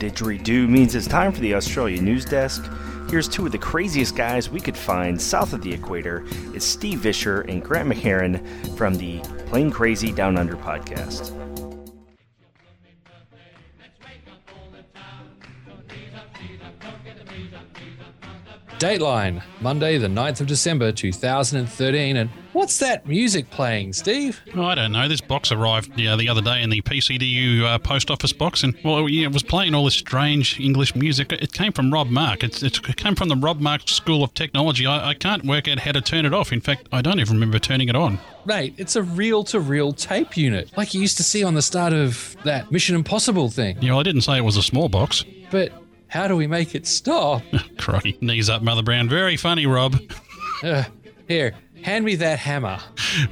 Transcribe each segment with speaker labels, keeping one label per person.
Speaker 1: didgeridoo means it's time for the Australia News Desk. Here's two of the craziest guys we could find south of the equator. It's Steve Visscher and Grant McHerron from the Plane Crazy Down Under podcast.
Speaker 2: Dateline, Monday, the 9th of December 2013. And what's that music playing, Steve?
Speaker 3: Oh, I don't know. This box arrived yeah, the other day in the PCDU uh, post office box, and well, yeah, it was playing all this strange English music. It came from Rob Mark. It's, it came from the Rob Mark School of Technology. I, I can't work out how to turn it off. In fact, I don't even remember turning it on.
Speaker 2: Mate, it's a reel to reel tape unit, like you used to see on the start of that Mission Impossible thing.
Speaker 3: Yeah, well, I didn't say it was a small box.
Speaker 2: But how do we make it stop?
Speaker 3: Crikey. Knees up, Mother Brown. Very funny, Rob.
Speaker 2: Uh, here, hand me that hammer.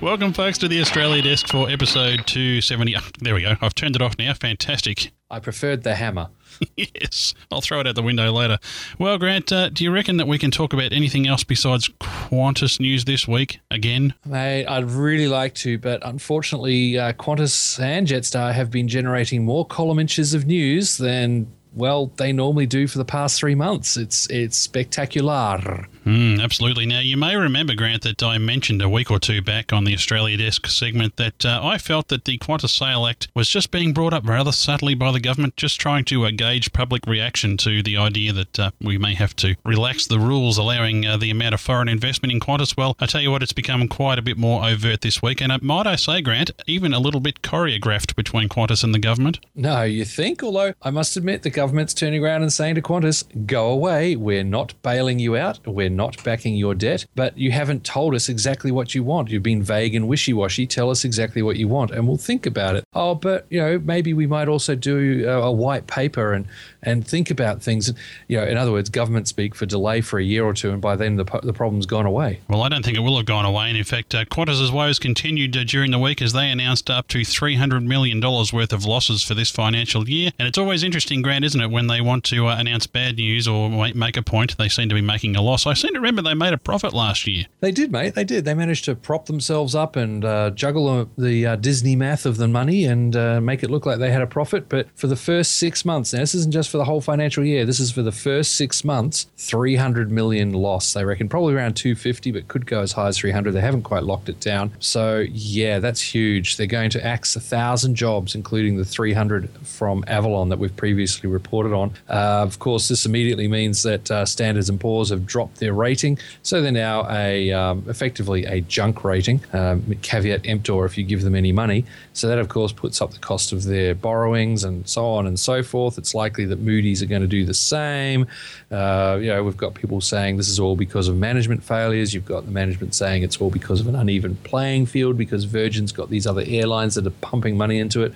Speaker 3: Welcome, folks, to the Australia Desk for episode 270. Oh, there we go. I've turned it off now. Fantastic.
Speaker 2: I preferred the hammer.
Speaker 3: yes, I'll throw it out the window later. Well, Grant, uh, do you reckon that we can talk about anything else besides Qantas news this week again?
Speaker 2: Mate, I'd really like to, but unfortunately, uh, Qantas and Jetstar have been generating more column inches of news than well, they normally do for the past three months. It's it's spectacular.
Speaker 3: Mm, absolutely. Now, you may remember, Grant, that I mentioned a week or two back on the Australia Desk segment that uh, I felt that the Qantas Sale Act was just being brought up rather subtly by the government, just trying to uh, gauge public reaction to the idea that uh, we may have to relax the rules allowing uh, the amount of foreign investment in Qantas. Well, I tell you what, it's become quite a bit more overt this week, and uh, might I say, Grant, even a little bit choreographed between Qantas and the government.
Speaker 2: No, you think? Although I must admit, the government's turning around and saying to Qantas, "Go away. We're not bailing you out. We're not backing your debt, but you haven't told us exactly what you want. You've been vague and wishy washy. Tell us exactly what you want, and we'll think about it. Oh, but you know, maybe we might also do a, a white paper and and think about things. You know, in other words, government speak for delay for a year or two, and by then the, the problem's gone away.
Speaker 3: Well, I don't think it will have gone away. And in fact, uh, Qantas's woes continued uh, during the week as they announced up to $300 million worth of losses for this financial year. And it's always interesting, Grant, isn't it, when they want to uh, announce bad news or make a point, they seem to be making a loss. I seem to remember they made a profit last year.
Speaker 2: They did, mate. They did. They managed to prop themselves up and uh, juggle the uh, Disney math of the money and uh, make it look like they had a profit. But for the first six months, now this isn't just for the whole financial year. This is for the first six months, 300 million loss. They reckon probably around 250, but could go as high as 300. They haven't quite locked it down. So yeah, that's huge. They're going to axe a thousand jobs, including the 300 from Avalon that we've previously reported on. Uh, of course, this immediately means that uh, Standards and Poor's have dropped their rating, so they're now a um, effectively a junk rating. Um, caveat emptor if you give them any money. So that of course puts up the cost of their borrowings and so on and so forth. It's likely that Moody's are going to do the same. Uh, you know, we've got people saying this is all because of management failures. You've got the management saying it's all because of an uneven playing field because Virgin's got these other airlines that are pumping money into it.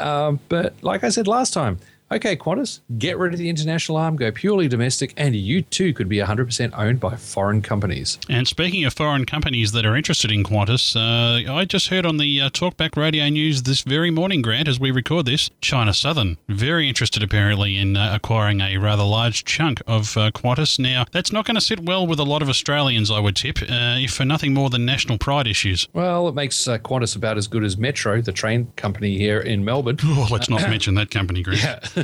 Speaker 2: Um, but like I said last time, Okay, Qantas, get rid of the international arm, go purely domestic, and you too could be 100% owned by foreign companies.
Speaker 3: And speaking of foreign companies that are interested in Qantas, uh, I just heard on the uh, Talkback Radio News this very morning, Grant, as we record this, China Southern, very interested apparently in uh, acquiring a rather large chunk of uh, Qantas. Now, that's not going to sit well with a lot of Australians, I would tip, uh, if for nothing more than national pride issues.
Speaker 2: Well, it makes uh, Qantas about as good as Metro, the train company here in Melbourne.
Speaker 3: Oh, let's not mention that company, Grant.
Speaker 2: Yeah.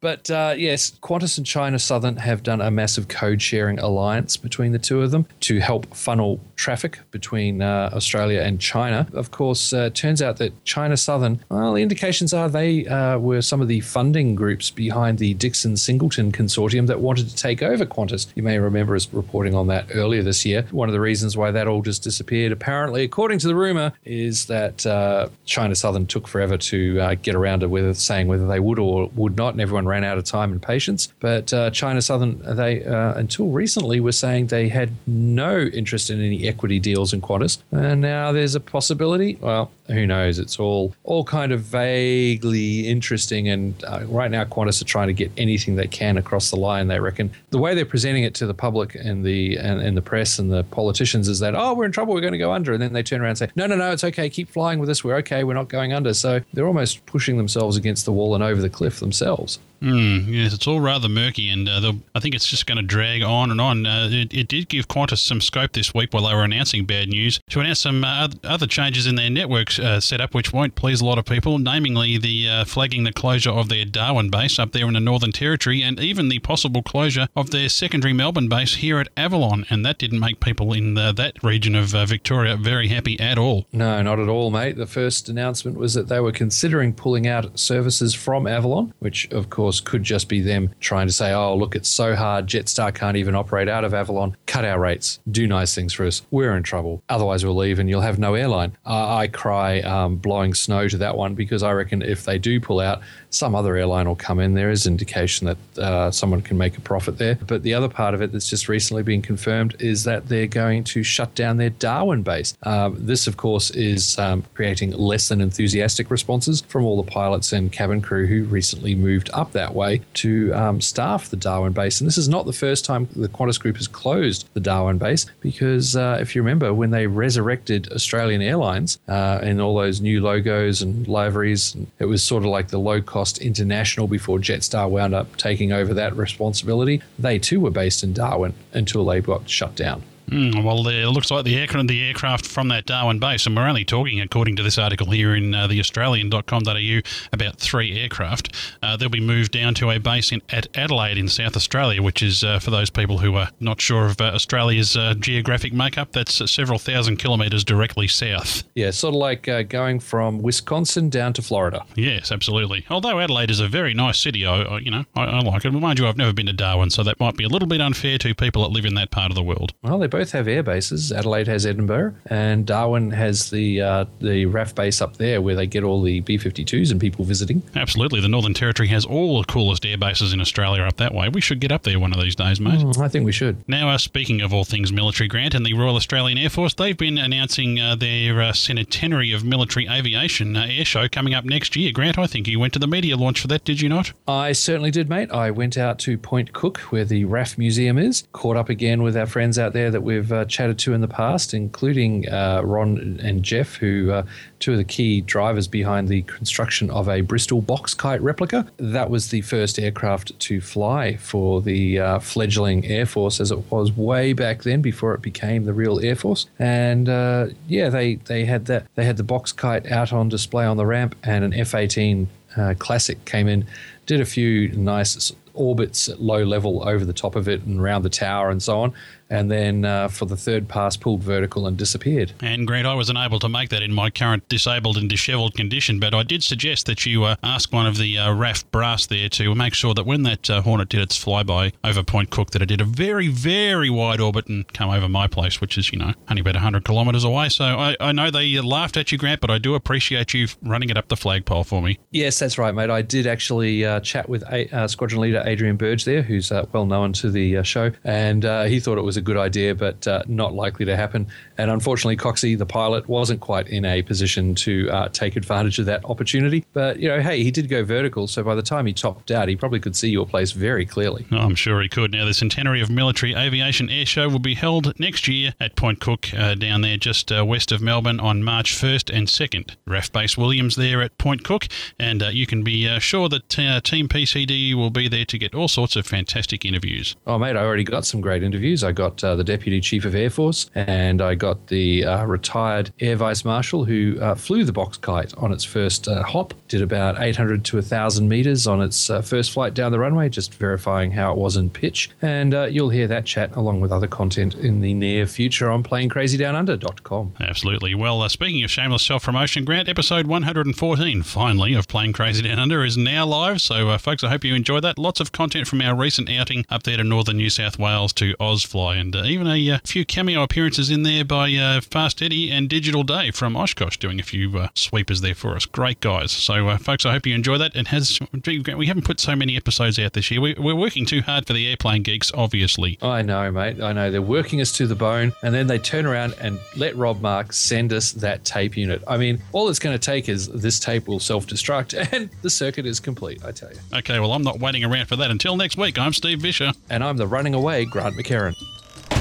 Speaker 2: But uh, yes, Qantas and China Southern have done a massive code sharing alliance between the two of them to help funnel traffic between uh, Australia and China. Of course, uh, turns out that China Southern, well, the indications are they uh, were some of the funding groups behind the Dixon Singleton consortium that wanted to take over Qantas. You may remember us reporting on that earlier this year. One of the reasons why that all just disappeared, apparently, according to the rumor, is that uh, China Southern took forever to uh, get around to whether saying whether they would or would not, and everyone ran out of time and patience. But uh, China Southern, they uh, until recently were saying they had no interest in any equity deals in Qantas, and now there's a possibility. Well, who knows? It's all all kind of vaguely interesting, and uh, right now Qantas are trying to get anything they can across the line. They reckon the way they're presenting it to the public and the and, and the press and the politicians is that oh we're in trouble, we're going to go under, and then they turn around and say no no no it's okay, keep flying with us, we're okay, we're not going under. So they're almost pushing themselves against the wall and over the cliff themselves.
Speaker 3: Mm, yes, it's all rather murky, and uh, I think it's just going to drag on and on. Uh, it, it, did give Qantas some scope this week while they were announcing bad news to announce some uh, other changes in their network uh, setup, which won't please a lot of people, namely the uh, flagging the closure of their Darwin base up there in the Northern Territory, and even the possible closure of their secondary Melbourne base here at Avalon. And that didn't make people in that region of uh, Victoria very happy at all.
Speaker 2: No, not at all, mate. The first announcement was that they were considering pulling out services from Avalon, which of course could just be them trying to say, oh, look, it's so hard. Jetstar can't even operate out of Avalon. Cut our rates. Do nice things for us. We're in trouble. Otherwise, we'll leave and you'll have no airline. Uh, I cry um, blowing snow to that one because I reckon if they do pull out, some other airline will come in. There is indication that uh, someone can make a profit there. But the other part of it that's just recently been confirmed is that they're going to shut down their Darwin base. Uh, this, of course, is um, creating less than enthusiastic responses from all the pilots and cabin crew who recently moved up that way to um, staff the Darwin base. And this is not the first time the Qantas Group has closed the Darwin base because uh, if you remember, when they resurrected Australian Airlines uh, and all those new logos and liveries, it was sort of like the low cost international before Jetstar wound up taking over that responsibility. They too were based in Darwin until they got shut down.
Speaker 3: Mm, well, it looks like the aircraft, the aircraft from that Darwin base, and we're only talking, according to this article here in uh, the Australian.com.au, about three aircraft. Uh, they'll be moved down to a base in, at Adelaide in South Australia, which is, uh, for those people who are not sure of uh, Australia's uh, geographic makeup, that's uh, several thousand kilometres directly south.
Speaker 2: Yeah, sort of like going from Wisconsin down to Florida.
Speaker 3: Yes, absolutely. Although Adelaide is a very nice city, I, you know, I, I like it. Mind you, I've never been to Darwin, so that might be a little bit unfair to people that live in that part of the world.
Speaker 2: Well, they both have air bases. Adelaide has Edinburgh, and Darwin has the uh, the RAAF base up there where they get all the B 52s and people visiting.
Speaker 3: Absolutely. The Northern Territory has all the coolest air bases in Australia up that way. We should get up there one of these days, mate.
Speaker 2: Mm, I think we should.
Speaker 3: Now, uh, speaking of all things military, Grant, and the Royal Australian Air Force, they've been announcing uh, their uh, centenary of military aviation uh, air show coming up next year. Grant, I think you went to the media launch for that, did you not?
Speaker 2: I certainly did, mate. I went out to Point Cook, where the RAAF Museum is, caught up again with our friends out there that we've uh, chatted to in the past, including uh, Ron and Jeff, who are two of the key drivers behind the construction of a Bristol box kite replica. That was the first aircraft to fly for the uh, fledgling Air Force, as it was way back then before it became the real Air Force. And uh, yeah, they, they had that. They had the box kite out on display on the ramp, and an F-18 uh, Classic came in, did a few nice orbits at low level over the top of it and around the tower and so on and then uh, for the third pass pulled vertical and disappeared.
Speaker 3: And Grant, I was unable to make that in my current disabled and dishevelled condition, but I did suggest that you uh, ask one of the uh, RAAF brass there to make sure that when that uh, Hornet did its flyby over Point Cook, that it did a very, very wide orbit and come over my place, which is, you know, only about 100 kilometres away. So I, I know they laughed at you, Grant, but I do appreciate you running it up the flagpole for me.
Speaker 2: Yes, that's right, mate. I did actually uh, chat with a- uh, Squadron Leader Adrian Burge there, who's well known to the show, and he thought it was a good idea, but uh, not likely to happen. And unfortunately, Coxie, the pilot, wasn't quite in a position to uh, take advantage of that opportunity. But, you know, hey, he did go vertical. So by the time he topped out, he probably could see your place very clearly.
Speaker 3: Oh, I'm sure he could. Now, the centenary of Military Aviation Air Show will be held next year at Point Cook, uh, down there just uh, west of Melbourne on March 1st and 2nd. RAAF Base Williams there at Point Cook. And uh, you can be uh, sure that Team PCD will be there to get all sorts of fantastic interviews.
Speaker 2: Oh, mate, I already got some great interviews. I got the Deputy Chief of Air Force, and I got the uh, retired Air Vice Marshal who uh, flew the box kite on its first uh, hop, did about 800 to 1,000 meters on its uh, first flight down the runway, just verifying how it was in pitch. And uh, you'll hear that chat along with other content in the near future on planecrazydownunder.com.
Speaker 3: Absolutely. Well, uh, speaking of shameless self promotion, Grant, episode 114, finally, of Plane Crazy Down Under is now live. So, folks, I hope you enjoyed that. Lots of content from our recent outing up there to northern New South Wales to Ozfly, and even a a few cameo appearances in there by uh, Fast Eddie and Digital Dave from Oshkosh doing a few uh, sweepers there for us. Great guys. So, uh, folks, I hope you enjoy that. And has we haven't put so many episodes out this year. We, are working too hard for the airplane geeks, obviously.
Speaker 2: I know, mate. I know they're working us to the bone, and then they turn around and let Rob Mark send us that tape unit. I mean, all it's going to take is this tape will self-destruct, and the circuit is complete. I tell you.
Speaker 3: Okay, well, I'm not waiting around for that. Until next week, I'm Steve Visscher,
Speaker 2: and I'm the running away Grant McHerron.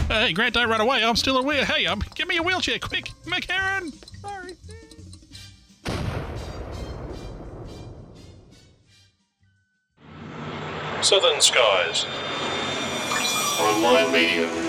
Speaker 3: Hey, Grant, don't run away. I'm still a wheel. Hey, um, give me a wheelchair, quick, McHerron. Sorry. Southern Skies.
Speaker 4: Online media